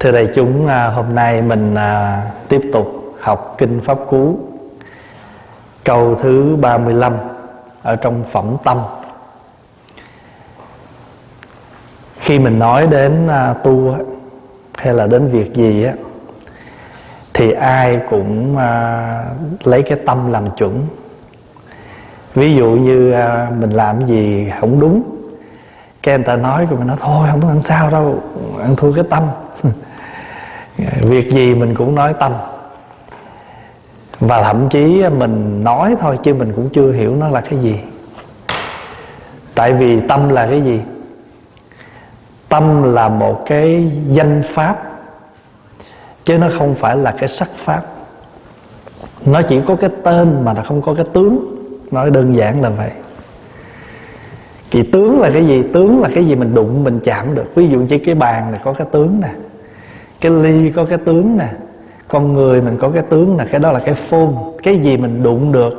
Thưa đại chúng, à, hôm nay mình à, tiếp tục học Kinh Pháp Cú. Câu thứ 35 ở trong Phẩm Tâm. Khi mình nói đến à, tu hay là đến việc gì á Thì ai cũng lấy cái tâm làm chuẩn. Ví dụ như mình làm gì không đúng Cái người ta nói rồi mình nói thôi không có làm sao đâu Ăn thua cái tâm. việc gì mình cũng nói tâm. Và thậm chí mình nói thôi, chứ mình cũng chưa hiểu nó là cái gì. Tại vì tâm là cái gì? Tâm là một cái danh pháp, chứ nó không phải là cái sắc pháp. Nó chỉ có cái tên mà nó không có cái tướng. Nói đơn giản là vậy. Thì tướng là cái gì? Tướng là cái gì mình đụng, mình chạm được. Ví dụ như cái bàn là có cái tướng nè cái ly có cái tướng nè. Con người mình có cái tướng nè. Cái đó là cái phôn. Cái gì mình đụng được,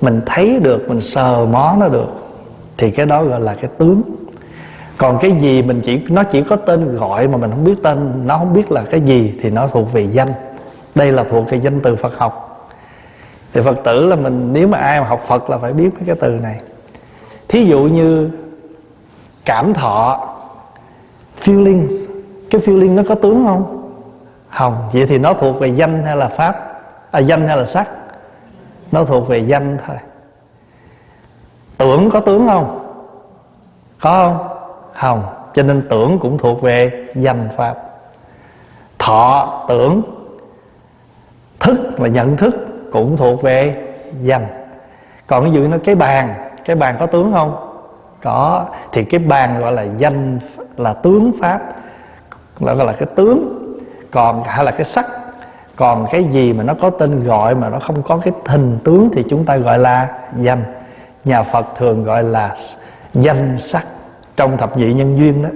mình thấy được, mình sờ mó nó được, thì cái đó gọi là cái tướng. Còn cái gì mình chỉ, nó chỉ có tên gọi mà mình không biết tên, nó không biết là cái gì thì nó thuộc về danh. Đây là thuộc về danh từ Phật học. Thì Phật tử là mình, nếu mà ai mà học Phật là phải biết mấy cái từ này. Thí dụ như cảm thọ, feelings. Cái feeling nó có tướng không? Không vậy thì nó thuộc về danh hay là pháp? À, danh hay là sắc? Nó thuộc về danh thôi. Tưởng có tướng không? Có không? Không cho nên tưởng cũng thuộc về danh pháp. Thọ tưởng. Thức là nhận thức cũng thuộc về danh. Còn ví dụ nó cái bàn cái bàn có tướng không? Có. Thì cái bàn gọi là danh là tướng pháp. Là gọi là cái tướng còn hay là cái sắc còn cái gì mà nó có tên gọi mà nó không có cái hình tướng thì chúng ta gọi là danh. Nhà phật thường gọi là danh sắc trong thập nhị nhân duyên đó.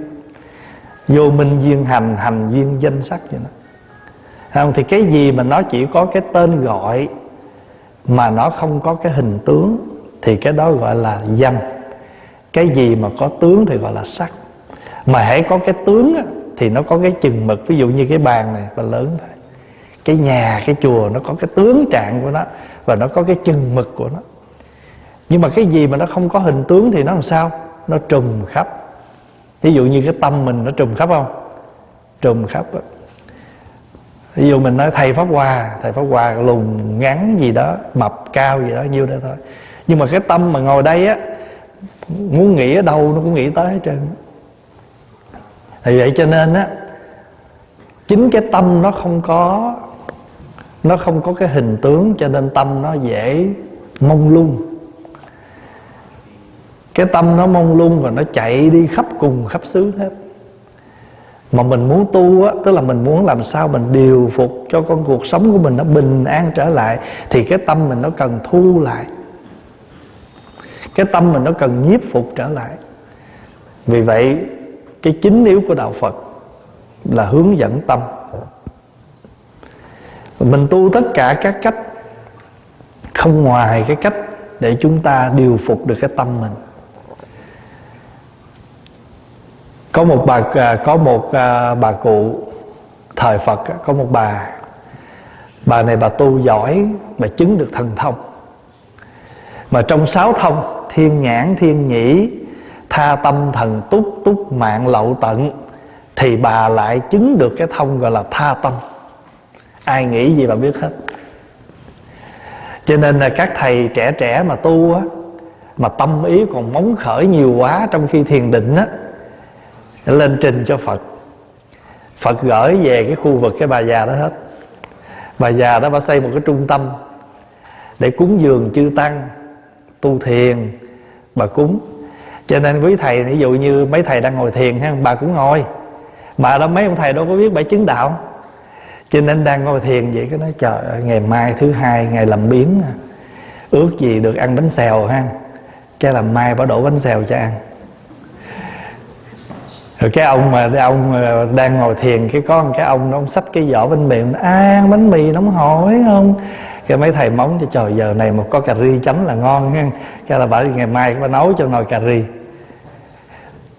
Vô minh duyên hành hành duyên danh sắc vậy đó. Không? Thì cái gì mà nó chỉ có cái tên gọi mà nó không có cái hình tướng thì cái đó gọi là danh. Cái gì mà có tướng thì gọi là sắc. Mà hãy có cái tướng á, thì nó có cái chừng mực, ví dụ như cái bàn này và lớn thôi. Cái nhà, cái chùa nó có cái tướng trạng của nó và nó có cái chừng mực của nó. Nhưng mà cái gì mà nó không có hình tướng thì nó làm sao? Nó trùm khắp. Ví dụ như cái tâm mình nó trùm khắp không? Trùm khắp đó. ví dụ mình nói thầy pháp hòa thầy pháp hòa lùn ngắn gì đó, mập cao gì đó, nhiêu đó thôi. Nhưng mà cái tâm mà ngồi đây á, muốn nghĩ ở đâu nó cũng nghĩ tới hết trơn thì vậy cho nên á, chính cái tâm nó không có, nó không có cái hình tướng, cho nên tâm nó dễ mông lung. Cái tâm nó mông lung và nó chạy đi khắp cùng, khắp xứ hết. Mà mình muốn tu á, tức là mình muốn làm sao mình điều phục cho con cuộc sống của mình nó bình an trở lại, thì cái tâm mình nó cần thu lại. Cái tâm mình nó cần nhiếp phục trở lại. Vì vậy cái chính yếu của đạo phật là hướng dẫn tâm. Mình tu tất cả các cách, không ngoài cái cách để chúng ta điều phục được cái tâm mình. Có một bà à, có một à, bà cụ thời Phật có một bà bà này bà tu giỏi, bà chứng được thần thông. Mà trong sáu thông, thiên nhãn, thiên nhĩ tha tâm thần túc túc mạng lậu tận, thì bà lại chứng được cái thông gọi là tha tâm. Ai nghĩ gì bà biết hết. Cho nên là các thầy trẻ trẻ mà tu á, mà tâm ý còn móng khởi nhiều quá trong khi thiền định á lên trình cho phật. Phật gửi về cái khu vực cái bà già đó hết. Bà già đó bà xây một cái trung tâm để cúng dường chư tăng, tu thiền, bà cúng cho nên quý thầy ví dụ như mấy thầy đang ngồi thiền ha bà cũng ngồi. Bà đó mấy ông thầy đâu có biết bà chứng đạo. Cho nên đang ngồi thiền vậy cái nói trời ơi, ngày mai thứ hai ngày làm biến à. ước gì được ăn bánh xèo ha. Cái làm mai bà đổ bánh xèo cho ăn. Rồi cái ông mà cái ông đang ngồi thiền cái có một cái ông nó ông xách cái vỏ bánh mì nó ăn bánh mì nóng hổi không? Cái mấy thầy móng cho trời, giờ này mà có cà ri chấm là ngon ha. Cái là bảo ngày mai bà nấu cho nồi cà ri.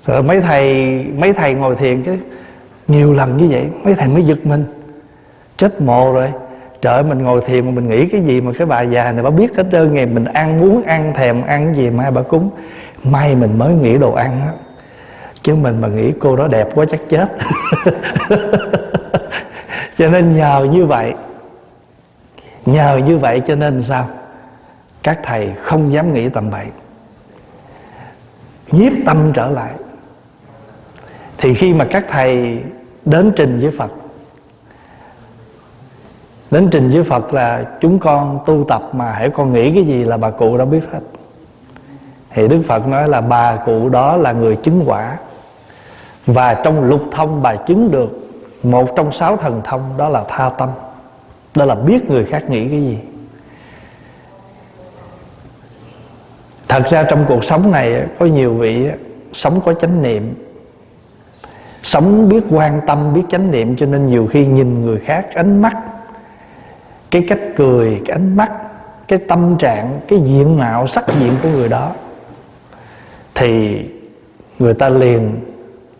Rồi mấy thầy mấy thầy ngồi thiền chứ, nhiều lần như vậy, mấy thầy mới giật mình. Chết mồ rồi. Trời ơi, mình ngồi thiền mà mình nghĩ cái gì mà cái bà già này bà biết hết trơn. Ngày mình ăn muốn ăn, thèm ăn cái gì mai bà cúng. May mình mới nghĩ đồ ăn á. Chứ mình mà nghĩ cô đó đẹp quá chắc chết. Cho nên nhờ như vậy nhờ như vậy cho nên sao? Các thầy không dám nghĩ tầm bậy. Nhiếp tâm trở lại. Thì khi mà các thầy đến trình với phật, đến trình với phật là chúng con tu tập mà hãy con nghĩ cái gì là bà cụ đã biết hết. Thì đức phật nói là bà cụ đó là người chứng quả. Và trong lục thông bà chứng được một trong sáu thần thông đó là tha tâm đó là biết người khác nghĩ cái gì. Thật ra trong cuộc sống này, có nhiều vị sống có chánh niệm. Sống biết quan tâm, biết chánh niệm, cho nên nhiều khi nhìn người khác ánh mắt, cái cách cười, cái ánh mắt, cái tâm trạng, cái diện mạo, sắc diện của người đó, thì người ta liền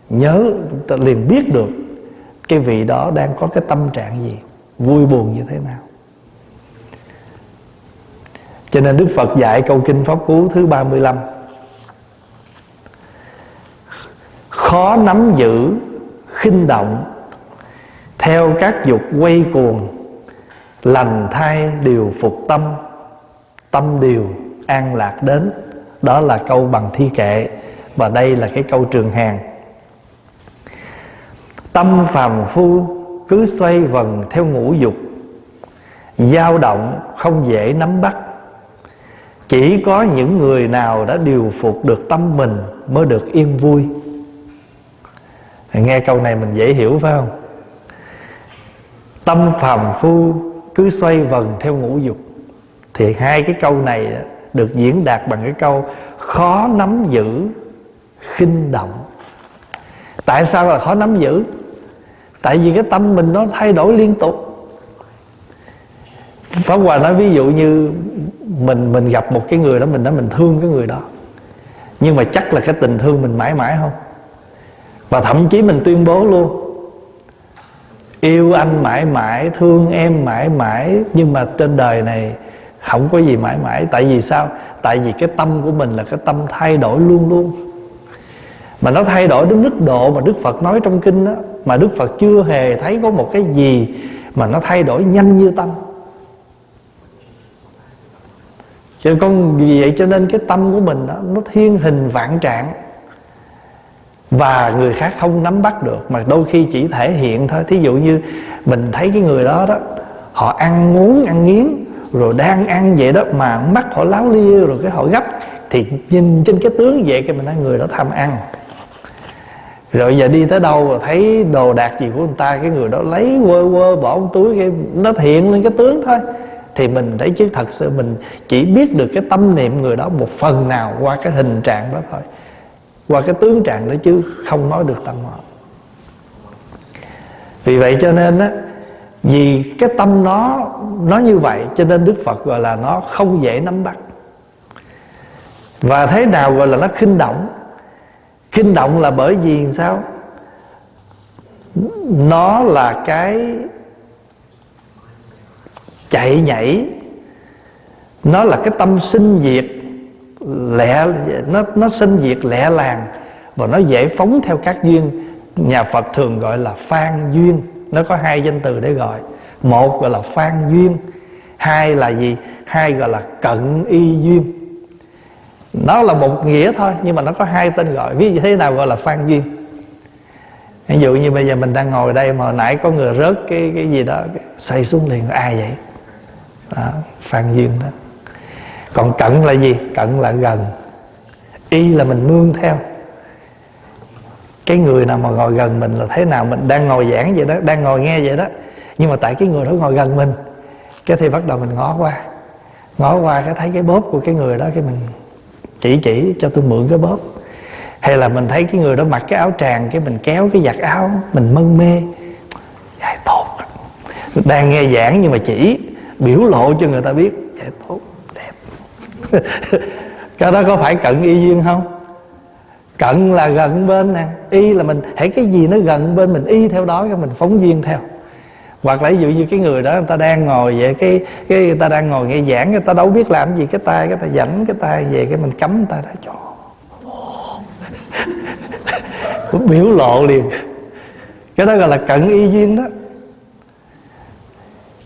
nhớ, người ta liền biết được cái vị đó đang có cái tâm trạng gì vui buồn như thế nào. Cho nên Đức Phật dạy câu kinh Pháp Cú thứ 35 Khó nắm giữ, khinh động, Theo các dục quay cuồng, Lành thai điều phục tâm Tâm điều an lạc đến. Đó là câu bằng thi kệ Và đây là cái câu trường hàng. Tâm phàm phu cứ xoay vần theo ngũ dục. Dao động không dễ nắm bắt. Chỉ có những người nào đã điều phục được tâm mình mới được yên vui. Nghe câu này mình dễ hiểu, phải không? Tâm phàm phu cứ xoay vần theo ngũ dục. Thì hai cái câu này được diễn đạt bằng cái câu khó nắm giữ, khinh động. Tại sao là khó nắm giữ? Tại vì cái tâm mình nó thay đổi liên tục. Pháp Hòa nói ví dụ như mình mình gặp một cái người đó, mình nói mình thương cái người đó. Nhưng mà chắc là cái tình thương mình mãi mãi không? Và thậm chí mình tuyên bố luôn, yêu anh mãi mãi, thương em mãi mãi, nhưng mà trên đời này không có gì mãi mãi. Tại vì sao? Tại vì cái tâm của mình là cái tâm thay đổi luôn luôn. Mà nó thay đổi đến mức độ mà đức phật nói trong kinh đó mà đức phật chưa hề thấy có một cái gì mà nó thay đổi nhanh như tâm. Cho con vì vậy cho nên cái tâm của mình đó, nó thiên hình vạn trạng. Và người khác không nắm bắt được mà đôi khi chỉ thể hiện thôi. Thí dụ như mình thấy cái người đó đó họ ăn muốn ăn nghiến rồi đang ăn vậy đó mà mắt họ láo lia rồi cái họ gấp thì nhìn trên cái tướng vậy cái mình nói người đó tham ăn rồi giờ đi tới đâu rồi thấy đồ đạc gì của người ta, cái người đó lấy quơ quơ, bỏ trong túi, cái nó thiện lên cái tướng thôi. Thì mình thấy chứ thật sự mình chỉ biết được cái tâm niệm người đó một phần nào qua cái hình trạng đó thôi. Qua cái tướng trạng đó chứ không nói được tâm họ. Vì vậy cho nên á, vì cái tâm nó nó như vậy cho nên đức phật gọi là nó không dễ nắm bắt. Và thế nào gọi là nó khinh động kinh động là bởi vì sao? Nó là cái chạy nhảy. Nó là cái tâm sinh diệt lẹ nó nó sinh diệt lẹ làng và nó dễ phóng theo các duyên. Nhà Phật thường gọi là phan duyên. Nó có hai danh từ để gọi. Một gọi là phan duyên, hai là gì? Hai gọi là cận y duyên nó là một nghĩa thôi nhưng mà nó có hai tên gọi. Ví dụ thế nào gọi là phan duyên. Ví dụ như bây giờ mình đang ngồi đây mà nãy có người rớt cái cái gì đó xây xuống liền ai vậy? Đó, phan duyên đó. Còn cận là gì? Cận là gần. Y là mình nương theo. Cái người nào mà ngồi gần mình là thế nào? Mình đang ngồi giảng vậy đó đang ngồi nghe vậy đó. Nhưng mà tại cái người đó ngồi gần mình cái thì bắt đầu mình ngó qua. Ngó qua cái thấy cái bóp của cái người đó cái mình chỉ chỉ cho tôi mượn cái bóp. Hay là mình thấy cái người đó mặc cái áo tràng, cái mình kéo cái giặt áo, mình mân mê. Dạy tốt. Đang nghe giảng nhưng mà chỉ biểu lộ cho người ta biết. Dạy tốt, đẹp. Cái đó có phải cận y duyên không? Cận là gần bên nè, y là mình. Hãy cái gì nó gần bên mình, y theo đó cho mình phóng duyên theo hoặc là ví dụ như cái người đó, người ta đang ngồi vậy, cái cái người ta đang ngồi nghe giảng, người ta đâu biết làm gì, cái tay, cái ta dẫn cái tay về, cái mình cấm tay đó cho. Biểu lộ liền. Cái đó gọi là cận y duyên đó.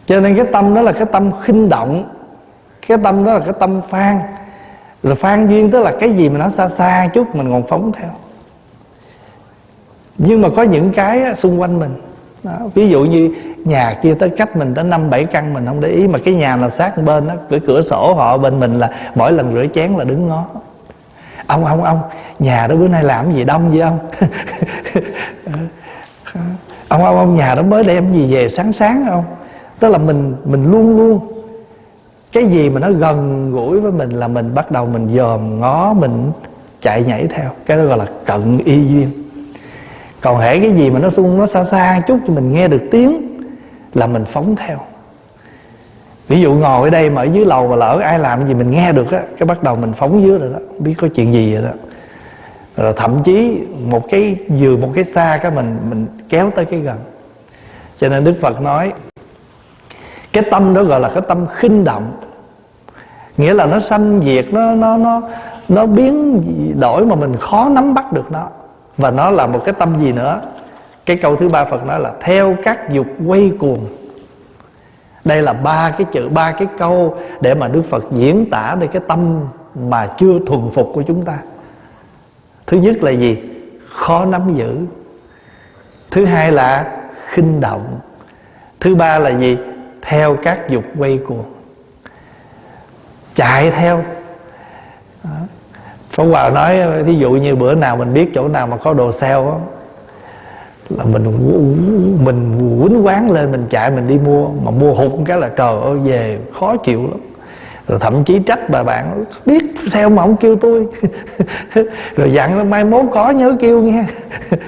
Cho nên cái tâm đó là cái tâm khinh động, cái tâm đó là cái tâm phan. Rồi phan duyên tức là cái gì mà nó xa xa chút, mình còn phóng theo. Nhưng mà có những cái xung quanh mình đó. ví dụ như nhà kia tới cách mình tới năm, bảy căn mình không để ý, mà cái nhà là sát bên đó cửa cửa sổ họ, bên mình là mỗi lần rửa chén là đứng ngó. Ông ông ông, nhà đó bữa nay làm gì, đông vậy ông? Ông ông ông, nhà đó mới đem gì về sáng sáng không? Tức là mình mình luôn luôn. Cái gì mà nó gần gũi với mình là mình bắt đầu mình dòm ngó, mình chạy nhảy theo. Cái đó gọi là cận y duyên còn hễ cái gì mà nó xung nó xa xa chút cho mình nghe được tiếng là mình phóng theo. Ví dụ ngồi ở đây mà ở dưới lầu mà lỡ ai làm gì mình nghe được á, cái bắt đầu mình phóng dưới rồi đó biết có chuyện gì rồi đó. Rồi thậm chí một cái vừa một cái xa cái mình mình kéo tới cái gần. Cho nên đức phật nói, cái tâm đó gọi là cái tâm khinh động nghĩa là nó sanh diệt, nó nó nó nó biến đổi mà mình khó nắm bắt được nó và nó là một cái tâm gì nữa? Cái câu thứ ba phật nói là, theo các dục quay cuồng. Đây là ba cái chữ, ba cái câu để mà đức phật diễn tả để cái tâm mà chưa thuần phục của chúng ta. Thứ nhất là gì? Khó nắm giữ. Thứ hai là khinh động. Thứ ba là gì? Theo các dục quay cuồng. Chạy theo. Pháp Hòa nói, Thí dụ như bữa nào mình biết chỗ nào mà có đồ sale á, là mình mình quýnh quán lên, mình chạy mình đi mua, mà mua hụt cái là trời ơi, về khó chịu lắm. Rồi thậm chí trách bà bạn, biết sao mà không kêu tôi. Rồi dặn là, mai mốt có nhớ kêu nghe.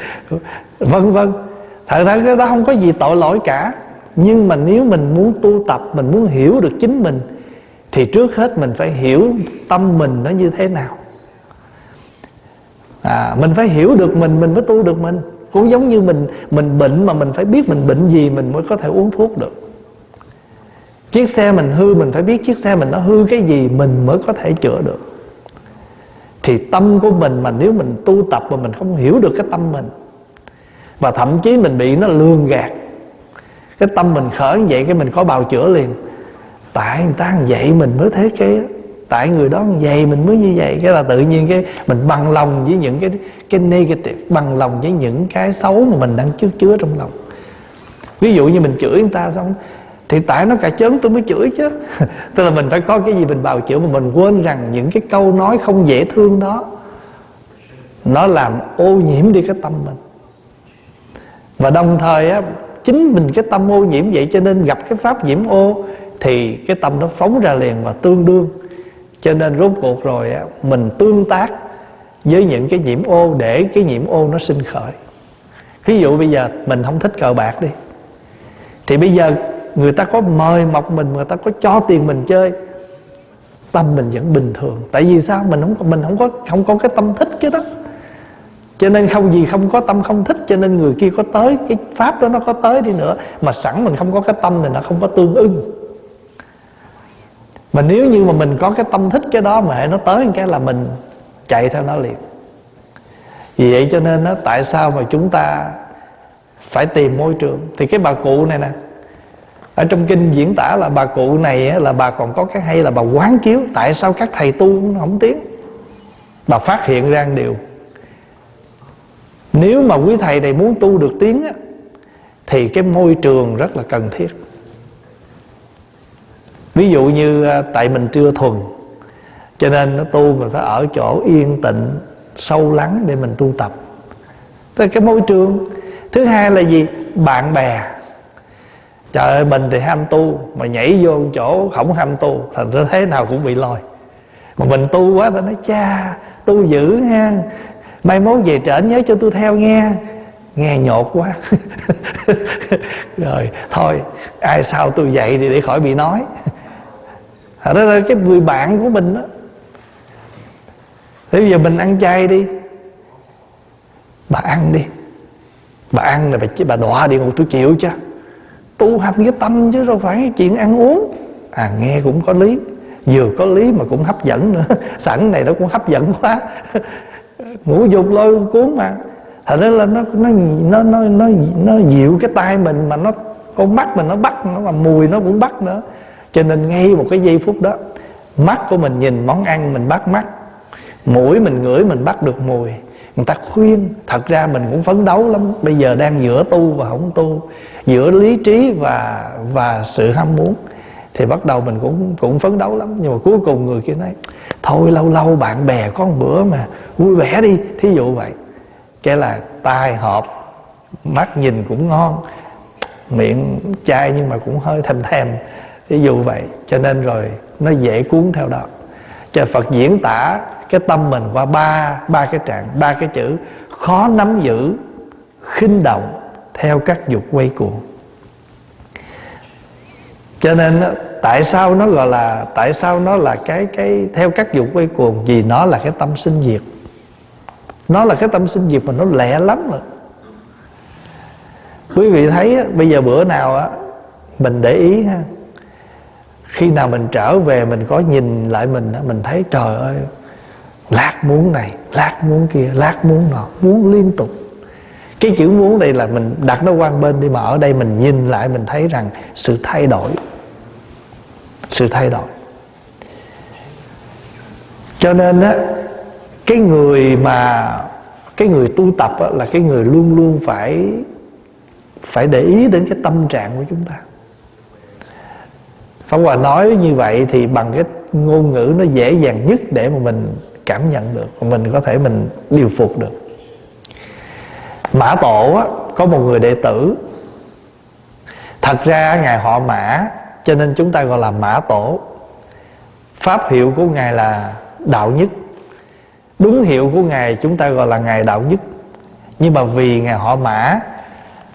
Vân vân. Thật ra cái đó không có gì tội lỗi cả. Nhưng mà nếu mình muốn tu tập, mình muốn hiểu được chính mình, thì trước hết mình phải hiểu tâm mình nó như thế nào à, mình phải hiểu được mình mình mới tu được mình. Cũng giống như mình mình bệnh mà mình phải biết mình bệnh gì mình mới có thể uống thuốc được. Chiếc xe mình hư mình phải biết chiếc xe mình nó hư cái gì mình mới có thể chữa được. Thì tâm của mình mà nếu mình tu tập mà mình không hiểu được cái tâm mình và thậm chí mình bị nó lường gạt cái tâm mình khởi như vậy cái mình có bào chữa liền. Tại người ta vậy mình mới thế kia tại người đó vậy, mình mới như vậy. Cái là tự nhiên cái mình bằng lòng với những cái cái negative, bằng lòng với những cái xấu mà mình đang chứa chứa trong lòng. Ví dụ như mình chửi người ta xong, thì tại nó cả chớn tôi mới chửi chứ. Tức là mình phải có cái gì mình bào chữa mà mình quên rằng những cái câu nói không dễ thương đó, nó làm ô nhiễm đi cái tâm mình. Và đồng thời á, chính mình cái tâm ô nhiễm vậy cho nên gặp cái pháp nhiễm ô, thì cái tâm nó phóng ra liền và tương đương cho nên rốt cuộc rồi á, mình tương tác với những cái nhiễm ô để cái nhiễm ô nó sinh khởi. Ví dụ bây giờ mình không thích cờ bạc đi, thì bây giờ người ta có mời mọc mình, người ta có cho tiền mình chơi, tâm mình vẫn bình thường. Tại vì sao? Mình không mình không có không có cái tâm thích cái đó. Cho nên không gì không có tâm không thích, cho nên người kia có tới, cái pháp đó nó có tới đi nữa. Mà sẵn mình không có cái tâm thì nó không có tương ưng mà nếu như mà mình có cái tâm thích cái đó mà hệ nó tới cái là mình chạy theo nó liền. Vì vậy cho nên đó, tại sao mà chúng ta phải tìm môi trường? Thì cái bà cụ này nè ở trong kinh diễn tả là bà cụ này là bà còn có cái hay là bà quán chiếu tại sao các thầy tu không tiến? Bà phát hiện ra một điều. Nếu mà quý thầy này muốn tu được tiếng á, thì cái môi trường rất là cần thiết ví dụ như à, tại mình chưa thuần, cho nên nó tu mình phải ở chỗ yên tịnh sâu lắng để mình tu tập. Tức là cái môi trường. Thứ hai là gì? Bạn bè. Trời ơi, mình thì ham tu, mà nhảy vô chỗ không ham tu, thành ra thế nào cũng bị lôi mà mình tu quá ta nói, cha, tu dữ ha. Mai mốt về trở nhớ cho tôi theo nghe. Nghe nhột quá. Rồi, thôi, ai sao tôi dậy thì để khỏi bị nói đó là cái người bạn của mình đó. Thế bây giờ mình ăn chay đi. Bà ăn đi. Bà ăn là bà chứ bà đọa địa ngục tôi chịu chứ. Tu hành cái tâm chứ đâu phải chuyện ăn uống. À nghe cũng có lý. Vừa có lý mà cũng hấp dẫn nữa. Sẵn này nó cũng hấp dẫn quá. Ngủ dục lôi cuốn mà. Thật ra là nó nó nó nó nó nó dịu cái tay mình mà nó, con mắt mình nó bắt, nó mà mùi nó cũng bắt nữa cho nên ngay một cái giây phút đó, mắt của mình nhìn món ăn mình bắt mắt, mũi mình ngửi mình bắt được mùi. Người ta khuyên, thật ra mình cũng phấn đấu lắm. Bây giờ đang giữa tu và không tu, giữa lý trí và và sự ham muốn, thì bắt đầu mình cũng cũng phấn đấu lắm. Nhưng mà cuối cùng người kia nói, thôi lâu lâu bạn bè có một bữa mà vui vẻ đi. Thí dụ vậy. Cái là tai họp, mắt nhìn cũng ngon, miệng chai nhưng mà cũng hơi thèm thèm ví dụ vậy, cho nên rồi nó dễ cuốn theo đó. Cho Phật diễn tả cái tâm mình qua ba ba cái trạng, ba cái chữ, khó nắm giữ, khinh động theo các dục quay cuồng. Cho nên tại sao nó gọi là, tại sao nó là cái cái theo các dục quay cuồng? Vì nó là cái tâm sinh diệt. Nó là cái tâm sinh diệt mà nó lẹ lắm rồi. Quý vị thấy bây giờ bữa nào á, mình để ý ha khi nào mình trở về mình có nhìn lại mình mình thấy trời ơi lát muốn này lát muốn kia lát muốn nọ muốn liên tục. Cái chữ muốn đây là mình đặt nó qua bên đi mà ở đây mình nhìn lại mình thấy rằng sự thay đổi sự thay đổi. Cho nên á cái người mà cái người tu tập á, là cái người luôn luôn phải phải để ý đến cái tâm trạng của chúng ta. Pháp Hòa nói như vậy thì bằng cái ngôn ngữ nó dễ dàng nhất để mà mình cảm nhận được và mình có thể mình điều phục được. Mã Tổ á, có một người đệ tử. Thật ra Ngài họ Mã Cho nên chúng ta gọi là Mã Tổ. Pháp hiệu của Ngài là Đạo Nhất. Đúng hiệu của Ngài chúng ta gọi là Ngài Đạo Nhất. Nhưng mà vì Ngài họ Mã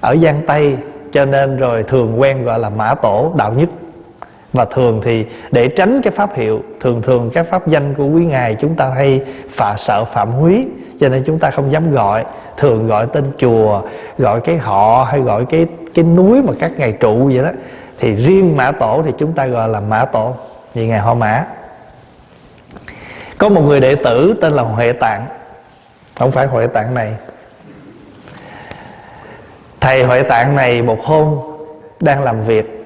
Ở Giang Tây Cho nên rồi thường quen gọi là Mã Tổ Đạo Nhất và thường thì để tránh cái pháp hiệu, thường thường các pháp danh của quý ngài chúng ta hay phà sợ phạm húy, cho nên chúng ta không dám gọi. Thường gọi tên chùa, gọi cái họ hay gọi cái cái núi mà các ngài trụ vậy đó. Thì riêng mã tổ thì chúng ta gọi là mã tổ, vì ngài họ mã. Có một người đệ tử tên là huệ tạng. Không phải huệ tạng này. Thầy huệ tạng này một hôm đang làm việc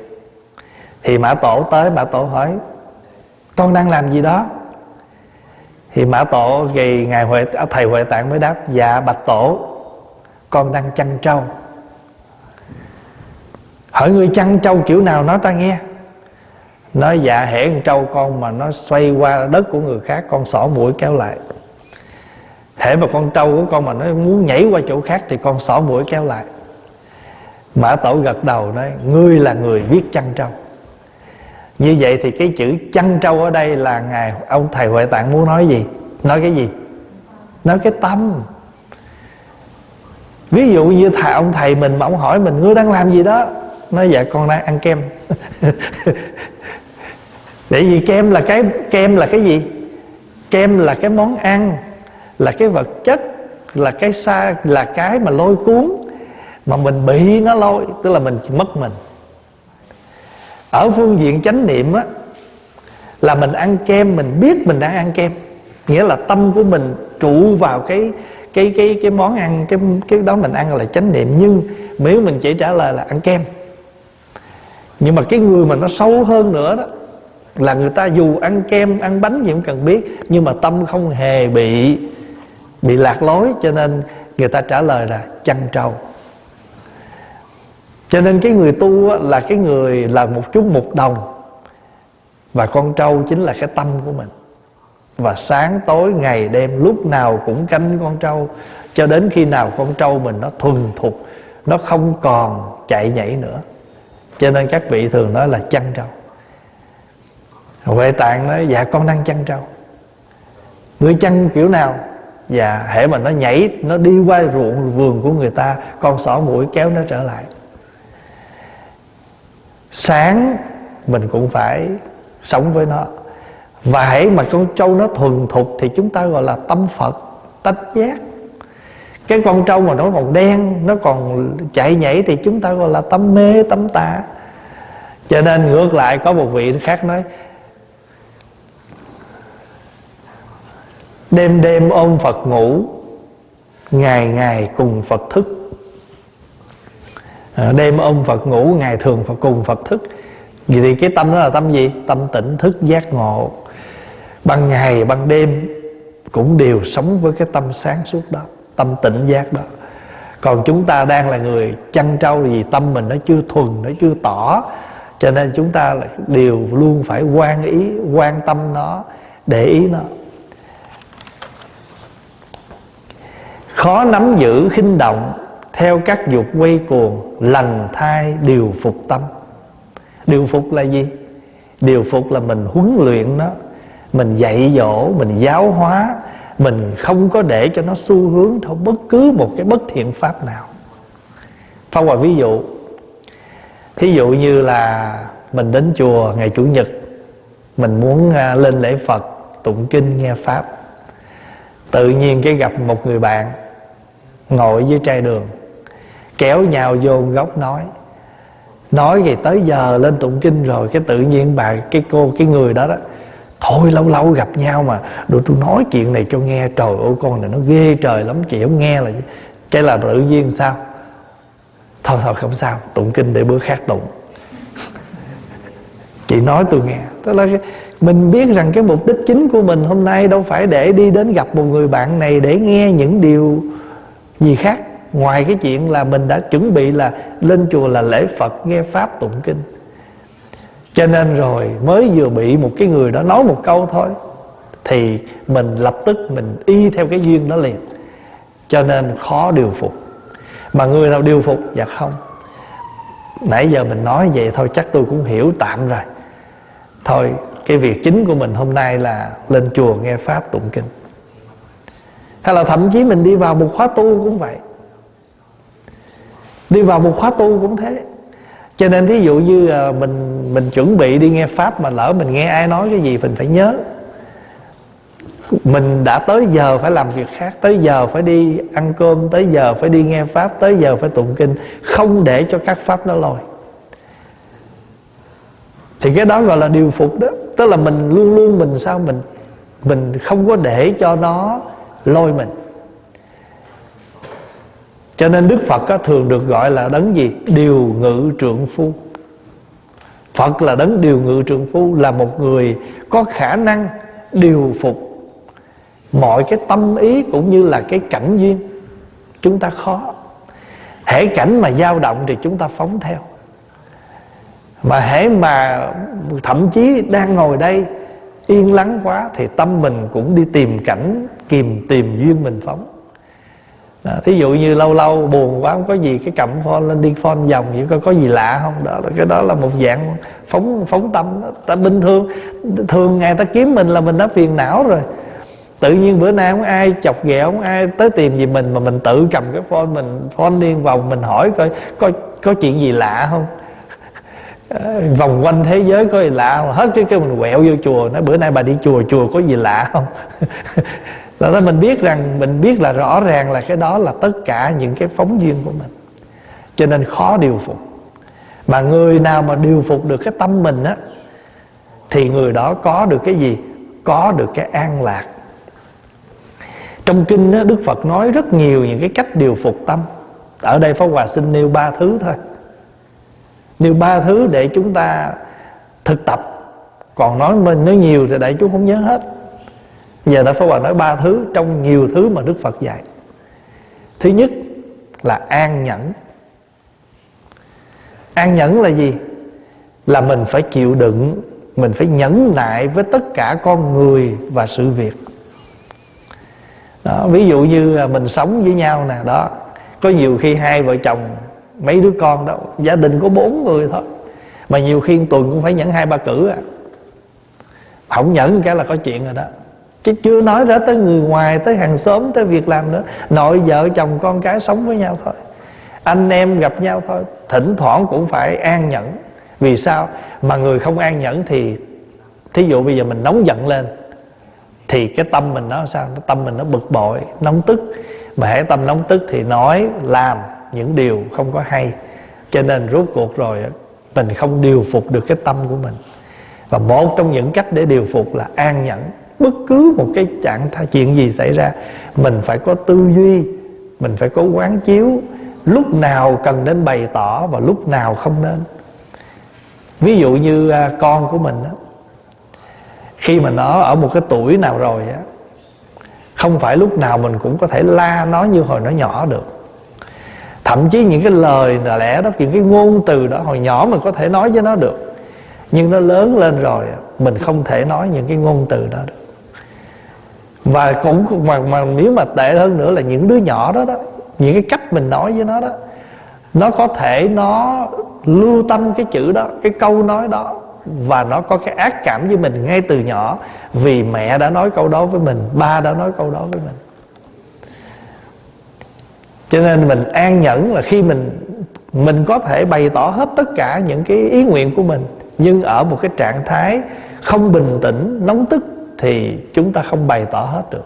thì mã tổ tới, mã tổ hỏi, con đang làm gì đó? Thì mã tổ thì ngài huệ à, thầy huệ tạng mới đáp dạ bạch tổ, con đang chăn trâu. Hỏi người chăn trâu kiểu nào nói ta nghe. Nói dạ hễ con trâu con mà nó xoay qua đất của người khác, con xỏ mũi kéo lại. Hễ mà con trâu của con mà nó muốn nhảy qua chỗ khác thì con xỏ mũi kéo lại. Mã tổ gật đầu nói, ngươi là người biết chăn trâu như vậy thì cái chữ chăn trâu ở đây là ngài, ông thầy huệ tạng muốn nói gì? Nói cái gì? Nói cái tâm. Ví dụ như thầy, ông thầy mình mà ông hỏi mình, ngươi đang làm gì đó? Nói dạ con đang ăn kem. Để vì kem là cái, kem là cái gì? Kem là cái món ăn, là cái vật chất, là cái xa là cái mà lôi cuốn. Mà mình bị nó lôi, tức là mình mất mình ở phương diện chánh niệm á, là mình ăn kem, mình biết mình đang ăn kem. Nghĩa là tâm của mình trụ vào cái cái cái cái món ăn, cái cái đó mình ăn là chánh niệm. Nhưng nếu mình chỉ trả lời là ăn kem, nhưng mà cái người mà nó sâu hơn nữa đó, là người ta dù ăn kem, ăn bánh gì cũng cần biết, nhưng mà tâm không hề bị bị lạc lối, cho nên người ta trả lời là chăn trâu cho nên cái người tu là cái người là một chút một đồng. Và con trâu chính là cái tâm của mình. Và sáng tối, ngày đêm, lúc nào cũng canh con trâu. Cho đến khi nào con trâu mình nó thuần thục, nó không còn chạy nhảy nữa. Cho nên các vị thường nói là chăn trâu. Huệ tạng nói dạ con đang chăn trâu. Người chăn kiểu nào? Dạ hễ mà nó nhảy, Nó đi qua ruộng vườn của người ta, Con sỏ mũi kéo nó trở lại sáng mình cũng phải sống với nó. Và hãy mà con trâu nó thuần thục thì chúng ta gọi là tâm phật, tánh giác. Cái con trâu mà nó còn đen, nó còn chạy nhảy thì chúng ta gọi là tâm mê, tâm tà. Cho nên ngược lại, có một vị khác nói, đêm đêm ôm phật ngủ, ngày ngày cùng phật thức à, đêm ôm phật ngủ ngày thường phật cùng phật thức. Vì thì cái tâm đó là tâm gì? Tâm tỉnh thức giác ngộ. Ban ngày ban đêm cũng đều sống với cái tâm sáng suốt đó tâm tỉnh giác đó. Còn chúng ta đang là người chăn trâu vì tâm mình nó chưa thuần nó chưa tỏ. Cho nên chúng ta là đều luôn phải quan ý quan tâm nó để ý nó. Khó nắm giữ khinh động theo các dục quay cuồng, lành thai điều phục tâm. Điều phục là gì? Điều phục là mình huấn luyện nó, mình dạy dỗ, mình giáo hóa, mình không có để cho nó xu hướng theo bất cứ một cái bất thiện pháp nào. Phong Hòa ví dụ, Thí dụ như là mình đến chùa ngày Chủ nhật, Mình muốn à, lên lễ Phật, Tụng kinh, nghe Pháp. Tự nhiên cái gặp một người bạn Ngồi dưới trai đường. Kéo nhau vô góc nói. Nói thì tới giờ lên tụng kinh rồi, Cái tự nhiên bà, cái cô, cái người đó đó, Thôi lâu lâu gặp nhau mà, đồ tôi nói chuyện này cho nghe. Trời ơi, con này nó ghê trời lắm, Chị không nghe là Cái là tự nhiên sao? Thôi thôi, không sao, Tụng kinh để bữa khác tụng. Chị nói tôi nghe. Tức là mình biết rằng cái mục đích chính của mình hôm nay Đâu phải để đi đến gặp một người bạn này Để nghe những điều gì khác. Ngoài cái chuyện là mình đã chuẩn bị là Lên chùa là lễ Phật, nghe Pháp tụng kinh. Cho nên rồi mới vừa bị một cái người đó nói một câu thôi, thì mình lập tức mình y theo cái duyên đó liền. Cho nên khó điều phục. Mà người nào điều phục? Dạ không. Nãy giờ mình nói vậy thôi, chắc tôi cũng hiểu tạm rồi. Thôi, cái việc chính của mình hôm nay là lên chùa nghe pháp tụng kinh. Hay là thậm chí mình đi vào một khóa tu cũng vậy đi vào một khóa tu cũng thế. Cho nên thí dụ như à, mình mình chuẩn bị đi nghe pháp mà lỡ mình nghe ai nói cái gì mình phải nhớ. Mình đã tới giờ phải làm việc khác, tới giờ phải đi ăn cơm, tới giờ phải đi nghe pháp, tới giờ phải tụng kinh, không để cho các pháp nó lôi thì cái đó gọi là điều phục đó. Tức là mình luôn luôn mình sao mình mình không có để cho nó lôi mình cho nên Đức Phật á, thường được gọi là đấng gì? Điều ngự trượng phu. Phật là đấng điều ngự trượng phu Là một người có khả năng điều phục Mọi cái tâm ý cũng như là cái cảnh duyên. Chúng ta khó. Hễ cảnh mà dao động thì chúng ta phóng theo. Mà hễ mà thậm chí đang ngồi đây Yên lắng quá Thì tâm mình cũng đi tìm cảnh Kìm tìm duyên mình phóng đó, thí dụ như lâu lâu buồn quá không có gì cái cầm phone lên đi phone vòng vậy coi có gì lạ không? Đó là cái đó là một dạng phóng phóng tâm đó. ta bình thường thường ngày ta kiếm mình là mình đã phiền não rồi. Tự nhiên bữa nay không ai chọc ghẹo không ai tới tìm gì mình mà mình tự cầm cái phone mình phone điên vòng mình hỏi coi có có chuyện gì lạ không? Ờ, vòng quanh thế giới có gì lạ không? Hết cái cái mình quẹo vô chùa nói bữa nay bà đi chùa chùa có gì lạ không? Đó mình biết rằng Mình biết là rõ ràng là cái đó là tất cả những cái phóng duyên của mình. Cho nên khó điều phục. Mà người nào mà điều phục được cái tâm mình á Thì người đó có được cái gì? Có được cái an lạc. Trong kinh á, Đức Phật nói rất nhiều những cái cách điều phục tâm. Ở đây Pháp Hòa xin nêu ba thứ thôi. Nêu ba thứ để chúng ta thực tập. Còn nói mình nói nhiều thì đại chúng không nhớ hết. Giờ đã Pháp Hòa nói ba thứ Trong nhiều thứ mà Đức Phật dạy. Thứ nhất là an nhẫn. An nhẫn là gì? Là mình phải chịu đựng Mình phải nhẫn nại với tất cả con người và sự việc. Đó, Ví dụ như mình sống với nhau nè đó. Có nhiều khi hai vợ chồng Mấy đứa con đó Gia đình có bốn người thôi. Mà nhiều khi tuần cũng phải nhẫn hai ba cử à. Không nhẫn cái là có chuyện rồi đó chứ chưa nói ra tới người ngoài, tới hàng xóm, tới việc làm nữa. Nội vợ chồng con cái sống với nhau thôi. Anh em gặp nhau thôi. Thỉnh thoảng cũng phải an nhẫn. Vì sao? Mà người không an nhẫn thì, thí dụ bây giờ mình nóng giận lên, thì cái tâm mình nó sao? Tâm mình nó bực bội, nóng tức. Mà hãy tâm nóng tức thì nói, làm những điều không có hay. Cho nên rốt cuộc rồi, mình không điều phục được cái tâm của mình. Và một trong những cách để điều phục là an nhẫn bất cứ một cái trạng thái chuyện gì xảy ra mình phải có tư duy mình phải có quán chiếu. Lúc nào cần nên bày tỏ và lúc nào không nên. Ví dụ như à, con của mình đó, khi mà nó ở một cái tuổi nào rồi á không phải lúc nào mình cũng có thể la nó như hồi nó nhỏ được. Thậm chí những cái lời là lẽ đó những cái ngôn từ đó hồi nhỏ mình có thể nói với nó được. Nhưng nó lớn lên rồi mình không thể nói những cái ngôn từ đó được và cũng mà, mà nếu mà tệ hơn nữa là những đứa nhỏ đó đó những cái cách mình nói với nó đó nó có thể nó lưu tâm cái chữ đó cái câu nói đó và nó có cái ác cảm với mình ngay từ nhỏ vì mẹ đã nói câu đó với mình ba đã nói câu đó với mình. Cho nên mình an nhẫn là khi mình mình có thể bày tỏ hết tất cả những cái ý nguyện của mình nhưng ở một cái trạng thái không bình tĩnh nóng tức thì chúng ta không bày tỏ hết được.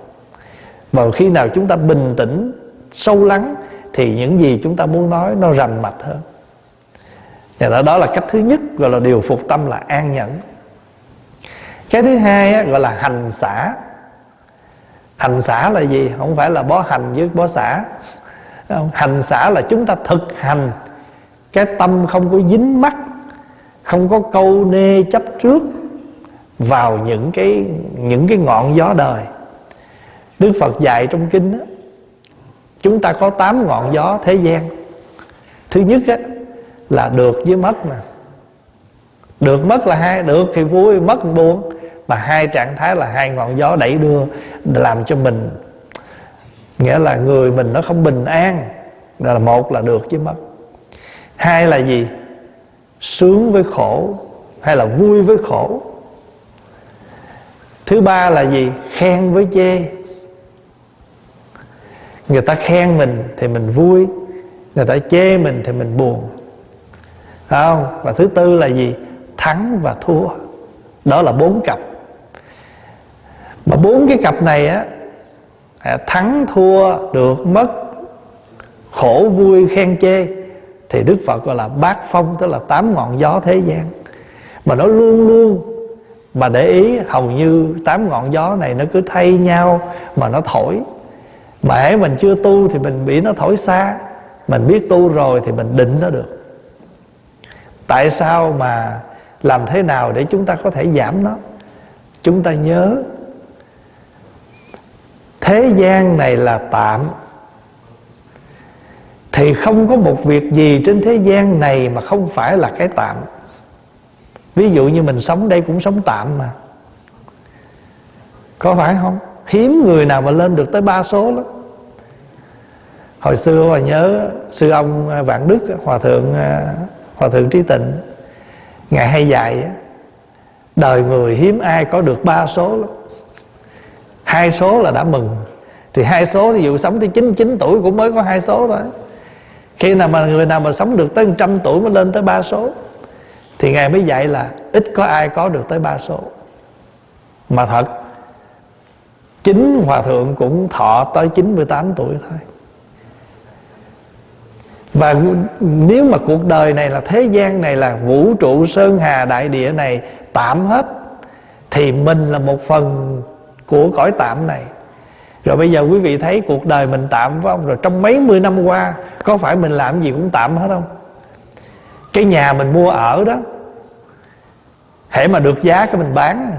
Và khi nào chúng ta bình tĩnh sâu lắng thì những gì chúng ta muốn nói nó rành mạch hơn. Và đó, đó là cách thứ nhất gọi là điều phục tâm là an nhẫn. Cái thứ hai á, gọi là hành xả. Hành xả là gì? Không phải là bó hành với bó xả. Hành xả là chúng ta thực hành. Cái tâm không có dính mắc không có câu nê chấp trước vào những cái những cái ngọn gió đời. Đức Phật dạy trong kinh đó, chúng ta có tám ngọn gió thế gian. Thứ nhất á, là được với mất nè được mất là hai được thì vui mất buồn. Mà hai trạng thái là hai ngọn gió đẩy đưa làm cho mình nghĩa là người mình nó không bình an. Đó là một là được với mất. Hai là gì? Sướng với khổ hay là vui với khổ? Thứ ba là gì? Khen với chê. Người ta khen mình thì mình vui, người ta chê mình thì mình buồn. Phải không? Và thứ tư là gì? Thắng và thua. Đó là bốn cặp. Mà bốn cái cặp này á à, thắng, thua, được, mất, khổ, vui, khen, chê, thì đức phật gọi là bát phong, tức là tám ngọn gió thế gian. Mà nó luôn luôn mà để ý, hầu như tám ngọn gió này nó cứ thay nhau mà nó thổi. Mà hãy mình chưa tu thì mình bị nó thổi xa. Mình biết tu rồi thì mình định nó được. Tại sao mà làm thế nào để chúng ta có thể giảm nó? Chúng ta nhớ, thế gian này là tạm. Thì không có một việc gì trên thế gian này mà không phải là cái tạm ví dụ như mình sống đây cũng sống tạm mà. Có phải không? Hiếm người nào mà lên được tới ba số lắm. Hồi xưa mà nhớ, sư ông à, vạn đức à, hòa thượng à, hòa thượng trí tịnh ngài hay dạy đời người hiếm ai có được ba số lắm. Hai số là đã mừng. Thì hai số ví dụ sống tới 99 tuổi cũng mới có hai số thôi. Khi nào mà người nào mà sống được tới 100 tuổi mới lên tới ba số thì ngài mới dạy là ít có ai có được tới ba số. Mà thật, chính hòa thượng cũng thọ tới 98 tuổi thôi. Và nếu mà cuộc đời này là thế gian này, là vũ trụ sơn hà đại địa này tạm hết, thì mình là một phần của cõi tạm này. Rồi bây giờ quý vị thấy cuộc đời mình tạm, phải không? Rồi trong mấy mươi năm qua, có phải mình làm gì cũng tạm hết không? Cái nhà mình mua ở đó, hễ mà được giá cái mình bán.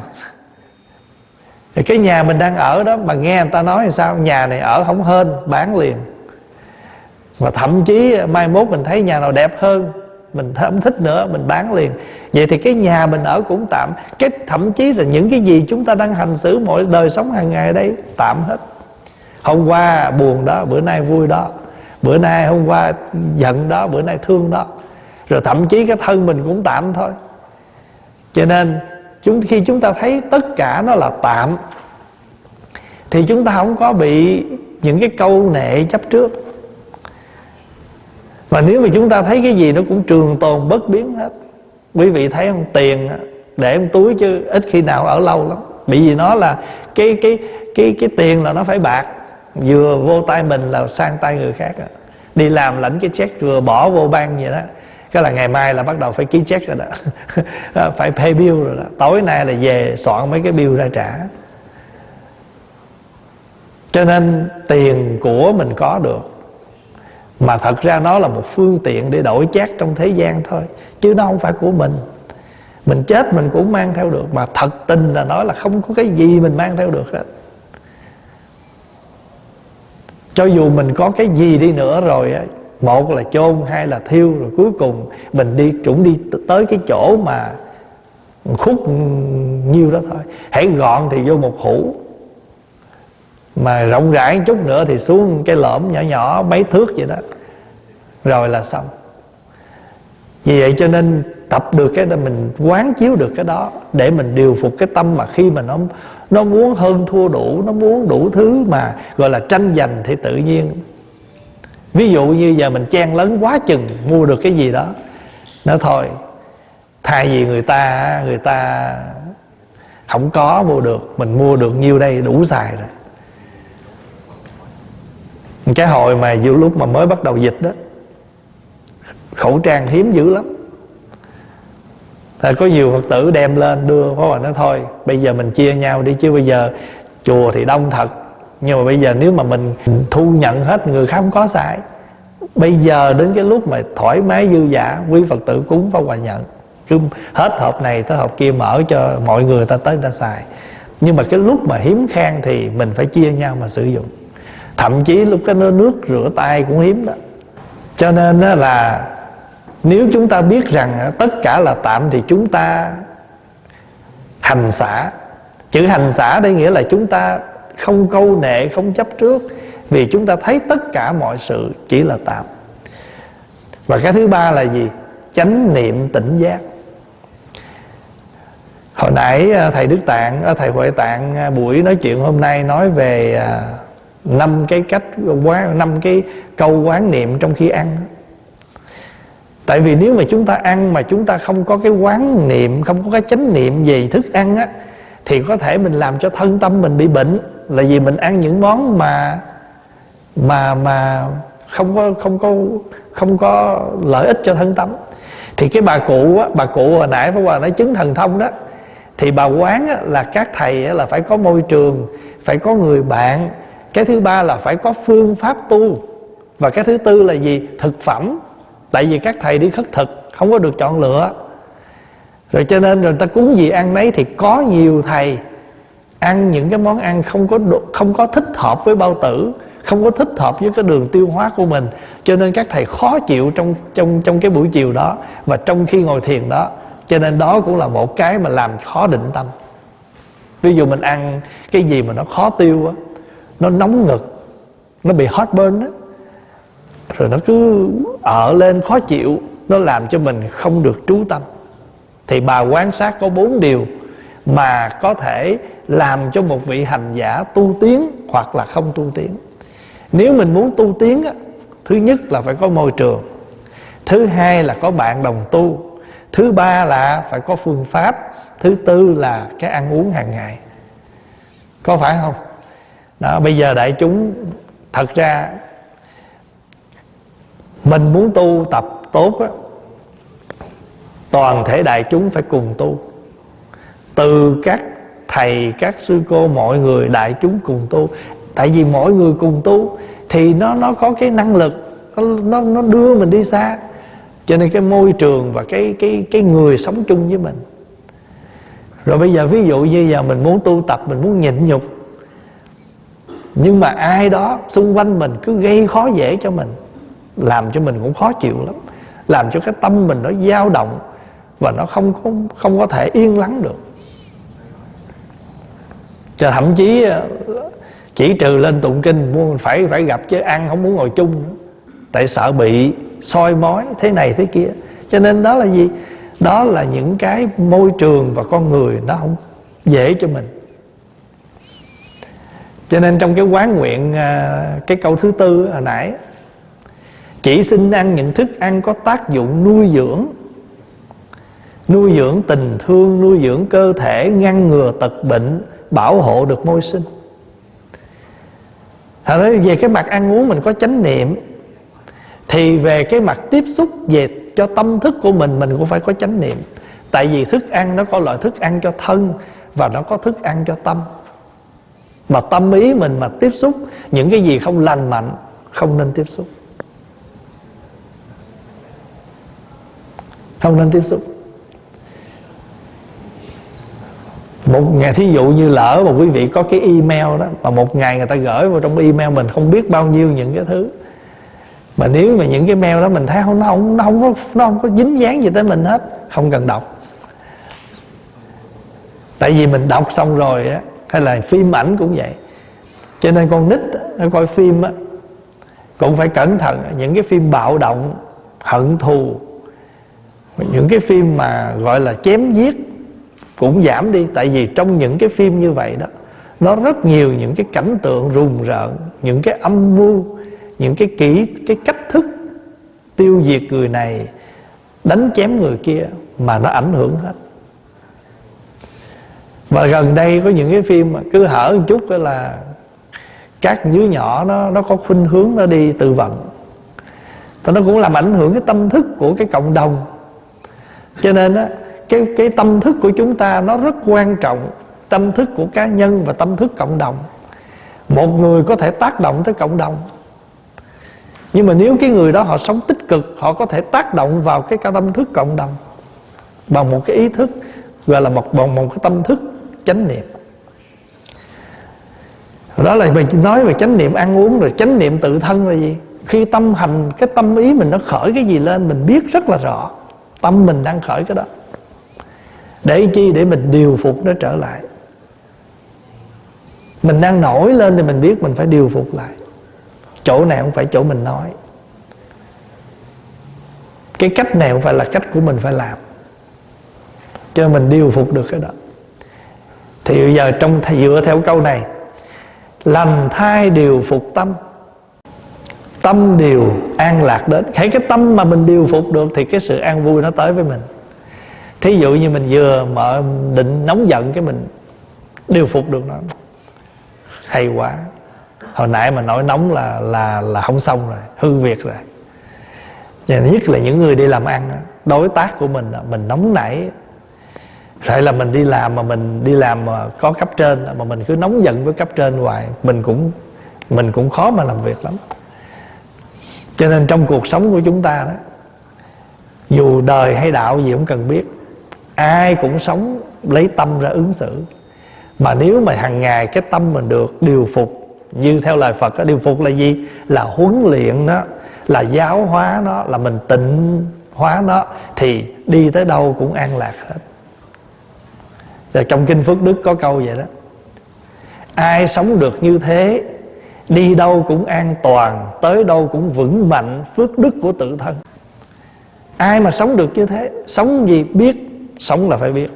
Thì cái nhà mình đang ở đó, mà nghe người ta nói thì sao? Nhà này ở không hên, bán liền. Và thậm chí mai mốt mình thấy nhà nào đẹp hơn, mình không thích nữa, mình bán liền. Vậy thì cái nhà mình ở cũng tạm. Cái thậm chí là những cái gì chúng ta đang hành xử mọi đời sống hàng ngày đây, tạm hết. Hôm qua buồn đó, bữa nay vui đó. Bữa nay hôm qua giận đó, bữa nay thương đó rồi thậm chí cái thân mình cũng tạm thôi. Cho nên, chúng, khi chúng ta thấy tất cả nó là tạm, thì chúng ta không có bị những cái câu nệ chấp trước. Và nếu mà chúng ta thấy cái gì nó cũng trường tồn bất biến hết, quý vị thấy không? Tiền để trong túi chứ ít khi nào ở lâu lắm. Bị vì nó là cái cái cái cái tiền là nó phải bạc. Vừa vô tay mình là sang tay người khác đi làm lãnh cái check, vừa bỏ vô ban vậy đó cái là ngày mai là bắt đầu phải ký check rồi đó. À, phải pay bill rồi đó. Tối nay là về soạn mấy cái bill ra trả. Cho nên tiền của mình có được, mà thật ra nó là một phương tiện để đổi chác trong thế gian thôi, chứ nó không phải của mình. Mình chết mình cũng mang theo được, mà thật tình là nói là không có cái gì mình mang theo được hết. Cho dù mình có cái gì đi nữa rồi một là chôn, hai là thiêu, rồi cuối cùng mình đi, cũng đi tới cái chỗ mà khúc nhiêu đó thôi. Hãy gọn thì vô một hũ. Mà rộng rãi chút nữa thì xuống cái lõm nhỏ nhỏ, mấy thước vậy đó. Rồi là xong. Vì vậy cho nên tập được cái đó, mình quán chiếu được cái đó để mình điều phục cái tâm mà khi mà nó nó muốn hơn thua đủ, nó muốn đủ thứ mà gọi là tranh giành thì tự nhiên ví dụ như giờ mình chen lấn quá chừng, mua được cái gì đó. Nó thôi, thay vì người ta người ta không có mua được, mình mua được nhiêu đây đủ xài rồi. Cái hồi mà giữa lúc mà mới bắt đầu dịch đó, khẩu trang hiếm dữ lắm. Tại có nhiều Phật tử đem lên đưa Pháp Hòa nói thôi, Bây giờ mình chia nhau đi chứ bây giờ Chùa thì đông thật. Nhưng mà bây giờ nếu mà mình thu nhận hết Người khác không có xài Bây giờ đến cái lúc mà thoải mái, dư giả Quý Phật tử cúng và Hòa nhận. Cứ hết hộp này tới hộp kia mở cho mọi người ta tới ta xài. Nhưng mà cái lúc mà hiếm khang Thì mình phải chia nhau mà sử dụng. Thậm chí lúc cái nước rửa tay cũng hiếm đó. Cho nên là nếu chúng ta biết rằng tất cả là tạm thì chúng ta hành xả. Chữ hành xả đây nghĩa là chúng ta không câu nệ, không chấp trước, vì chúng ta thấy tất cả mọi sự chỉ là tạm. Và cái thứ ba là gì? Chánh niệm tỉnh giác. Hồi nãy à, thầy đức tạng à, thầy huệ tạng à, buổi nói chuyện hôm nay nói về năm cái cách quán, năm cái câu quán niệm trong khi ăn. Tại vì nếu mà chúng ta ăn mà chúng ta không có cái quán niệm, không có cái chánh niệm về thức ăn á, thì có thể mình làm cho thân tâm mình bị bệnh là vì mình ăn những món mà mà mà không có không có không có lợi ích cho thân tâm thì cái bà cụ á bà cụ hồi nãy phải qua nói chứng thần thông đó thì bà quán á, là các thầy á, là phải có môi trường phải có người bạn. Cái thứ ba là phải có phương pháp tu. Và cái thứ tư là gì? Thực phẩm. Tại vì các thầy đi khất thực không có được chọn lựa. Rồi cho nên rồi ta cúng gì ăn nấy thì có nhiều thầy ăn những cái món ăn không có độ, không có thích hợp với bao tử không có thích hợp với cái đường tiêu hóa của mình. Cho nên các thầy khó chịu trong trong trong cái buổi chiều đó và trong khi ngồi thiền đó. Cho nên đó cũng là một cái mà làm khó định tâm. Ví dụ mình ăn cái gì mà nó khó tiêu á nó nóng ngực nó bị heartburn á rồi nó cứ ở lên khó chịu nó làm cho mình không được trú tâm. Thì bà quan sát có bốn điều mà có thể làm cho một vị hành giả tu tiến hoặc là không tu tiến. Nếu mình muốn tu tiến á, thứ nhất là phải có môi trường thứ hai là có bạn đồng tu thứ ba là phải có phương pháp thứ tư là cái ăn uống hàng ngày. Có phải không? Đó bây giờ đại chúng thật ra mình muốn tu tập tốt á toàn thể đại chúng phải cùng tu từ các thầy, các sư cô, mọi người, đại chúng cùng tu. Tại vì mỗi người cùng tu thì nó nó có cái năng lực nó nó đưa mình đi xa. Cho nên cái môi trường và cái cái cái người sống chung với mình. Rồi bây giờ ví dụ như giờ mình muốn tu tập, mình muốn nhịn nhục. Nhưng mà ai đó xung quanh mình cứ gây khó dễ cho mình, làm cho mình cũng khó chịu lắm. Làm cho cái tâm mình nó dao động và nó không không không có thể yên lắng được cho thậm chí ờ, chỉ trừ lên tụng kinh muốn phải phải gặp chứ ăn không muốn ngồi chung nữa. tại sợ bị soi mói thế này thế kia. Cho nên đó là gì? Đó là những cái môi trường và con người nó không dễ cho mình. Cho nên trong cái quán nguyện ờ, cái câu thứ tư hồi nãy chỉ xin ăn những thức ăn có tác dụng nuôi dưỡng. Nuôi dưỡng tình thương, nuôi dưỡng cơ thể, ngăn ngừa tật bệnh bảo hộ được môi sinh. Thật ra về cái mặt ăn uống mình có chánh niệm, Thì về cái mặt tiếp xúc về cho tâm thức của mình Mình cũng phải có chánh niệm. Tại vì thức ăn nó có loại thức ăn cho thân Và nó có thức ăn cho tâm. Mà tâm ý mình mà tiếp xúc, Những cái gì không lành mạnh, Không nên tiếp xúc. Không nên tiếp xúc. Một ngày, thí dụ như lỡ mà quý vị có cái email đó, mà một ngày người ta gửi vào trong email mình không biết bao nhiêu những cái thứ. Mà nếu mà những cái mail đó mình thấy không, nó không nó không có, nó không có dính dáng gì tới mình hết, không cần đọc. Tại vì mình đọc xong rồi á, hay là phim ảnh cũng vậy. Cho nên con nít nó coi phim á, cũng phải cẩn thận. Những cái phim bạo động, hận thù, những cái phim mà gọi là chém giết cũng giảm đi. Tại vì trong những cái phim như vậy đó, nó rất nhiều những cái cảnh tượng rùng rợn, những cái âm mưu, những cái kỹ, cái cách thức tiêu diệt người này, đánh chém người kia mà nó ảnh hưởng hết. Và gần đây có những cái phim mà cứ hở một chút là các đứa nhỏ nó nó có khuynh hướng nó đi tự vận. Thì nó cũng làm ảnh hưởng cái tâm thức của cái cộng đồng. Cho nên á cái cái tâm thức của chúng ta nó rất quan trọng. Tâm thức của cá nhân và tâm thức cộng đồng. Một người có thể tác động tới cộng đồng. Nhưng mà nếu cái người đó họ sống tích cực, họ có thể tác động vào cái tâm thức cộng đồng bằng một cái ý thức, gọi là một, bằng một cái tâm thức chánh niệm. Đó là mình nói về chánh niệm ăn uống rồi, chánh niệm tự thân là gì? Khi tâm hành, cái tâm ý mình nó khởi cái gì lên, mình biết rất là rõ. Tâm mình đang khởi cái đó để chi? Để mình điều phục nó trở lại. Mình đang nổi lên thì mình biết mình phải điều phục lại. Chỗ này không phải chỗ mình nói. Cái cách này không phải là cách của mình phải làm cho mình điều phục được cái đó. Thì bây giờ trong dựa theo câu này, lành thai điều phục tâm. Tâm điều an lạc đến. Thấy cái tâm mà mình điều phục được thì cái sự an vui nó tới với mình thí dụ như mình vừa mở định nóng giận cái mình điều phục được nó. Hay quá. Hồi nãy mà nói nóng là là là không xong rồi, hư việc rồi. Và nhất là những người đi làm ăn đối tác của mình mình nóng nảy. Rồi là mình đi làm mà mình đi làm mà có cấp trên mà mình cứ nóng giận với cấp trên hoài, mình cũng mình cũng khó mà làm việc lắm. Cho nên trong cuộc sống của chúng ta đó, dù đời hay đạo gì cũng cần biết ai cũng sống lấy tâm ra ứng xử. Mà nếu mà hàng ngày cái tâm mình được điều phục như theo lời Phật đó, điều phục là gì? Là huấn luyện nó là giáo hóa nó là mình tịnh hóa nó thì đi tới đâu cũng an lạc hết. Và trong kinh Phước Đức có câu vậy đó. Ai sống được như thế đi đâu cũng an toàn tới đâu cũng vững mạnh phước đức của tự thân. Ai mà sống được như thế sống gì biết sống là phải biết.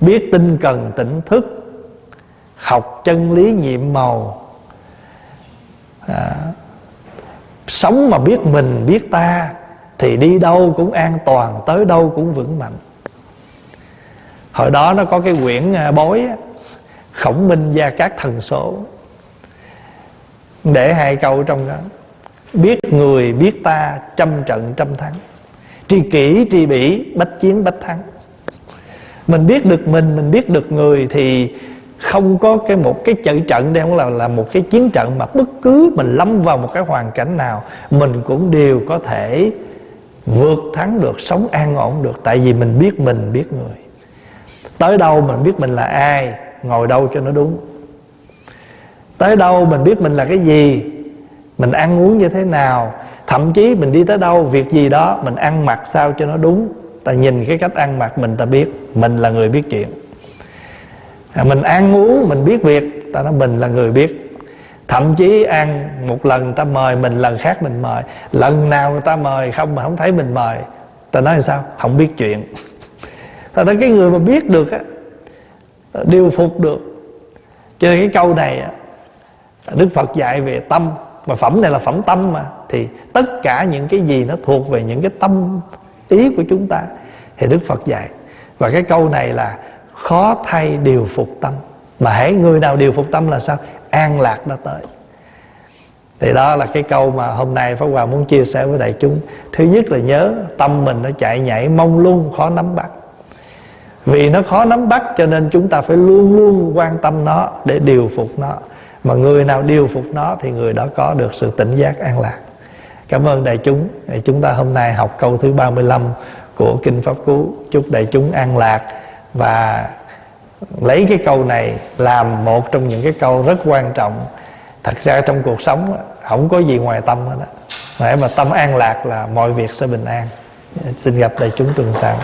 Biết tinh cần tỉnh thức học chân lý nhiệm màu. À, sống mà biết mình biết ta thì đi đâu cũng an toàn tới đâu cũng vững mạnh. Hồi đó nó có cái quyển bối bói khổng minh gia các thần số. Để hai câu trong đó. Biết người biết ta trăm trận trăm thắng. Tri kỷ tri bỉ bách chiến bách thắng mình biết được mình mình biết được người thì không có cái một cái trận trận đây, không là là một cái chiến trận mà bất cứ mình lâm vào một cái hoàn cảnh nào, mình cũng đều có thể vượt thắng được, sống an ổn được. Tại vì mình biết mình, biết người. Tới đâu mình biết mình là ai, ngồi đâu cho nó đúng. Tới đâu mình biết mình là cái gì, mình ăn uống như thế nào, thậm chí mình đi tới đâu, việc gì đó, mình ăn mặc sao cho nó đúng ta nhìn cái cách ăn mặc mình ta biết mình là người biết chuyện. À, mình ăn uống mình biết việc ta nói mình là người biết. Thậm chí ăn một lần ta mời mình lần khác mình mời. Lần nào người ta mời không mà không thấy mình mời ta nói là sao? Không biết chuyện. Ta nói cái người mà biết được á điều phục được. Cho nên cái câu này đức phật dạy về tâm. Mà phẩm này là phẩm tâm mà. Thì tất cả những cái gì nó thuộc về những cái tâm ý của chúng ta. Thì đức phật dạy. Và cái câu này là khó thay điều phục tâm. Mà hãy người nào điều phục tâm là sao? An lạc đã tới. Thì đó là cái câu mà hôm nay Pháp Hòa muốn chia sẻ với đại chúng. Thứ nhất là nhớ tâm mình nó chạy nhảy mông lung khó nắm bắt. Vì nó khó nắm bắt cho nên chúng ta phải luôn luôn quan tâm nó để điều phục nó. Mà người nào điều phục nó thì người đó có được sự tỉnh giác an lạc cảm ơn đại chúng. Chúng ta hôm nay học câu thứ 35 của kinh pháp cú. Chúc đại chúng an lạc và lấy cái câu này làm một trong những cái câu rất quan trọng. Thật ra trong cuộc sống không có gì ngoài tâm hết á. Mà tâm an lạc là mọi việc sẽ bình an. Xin gặp đại chúng tuần sau.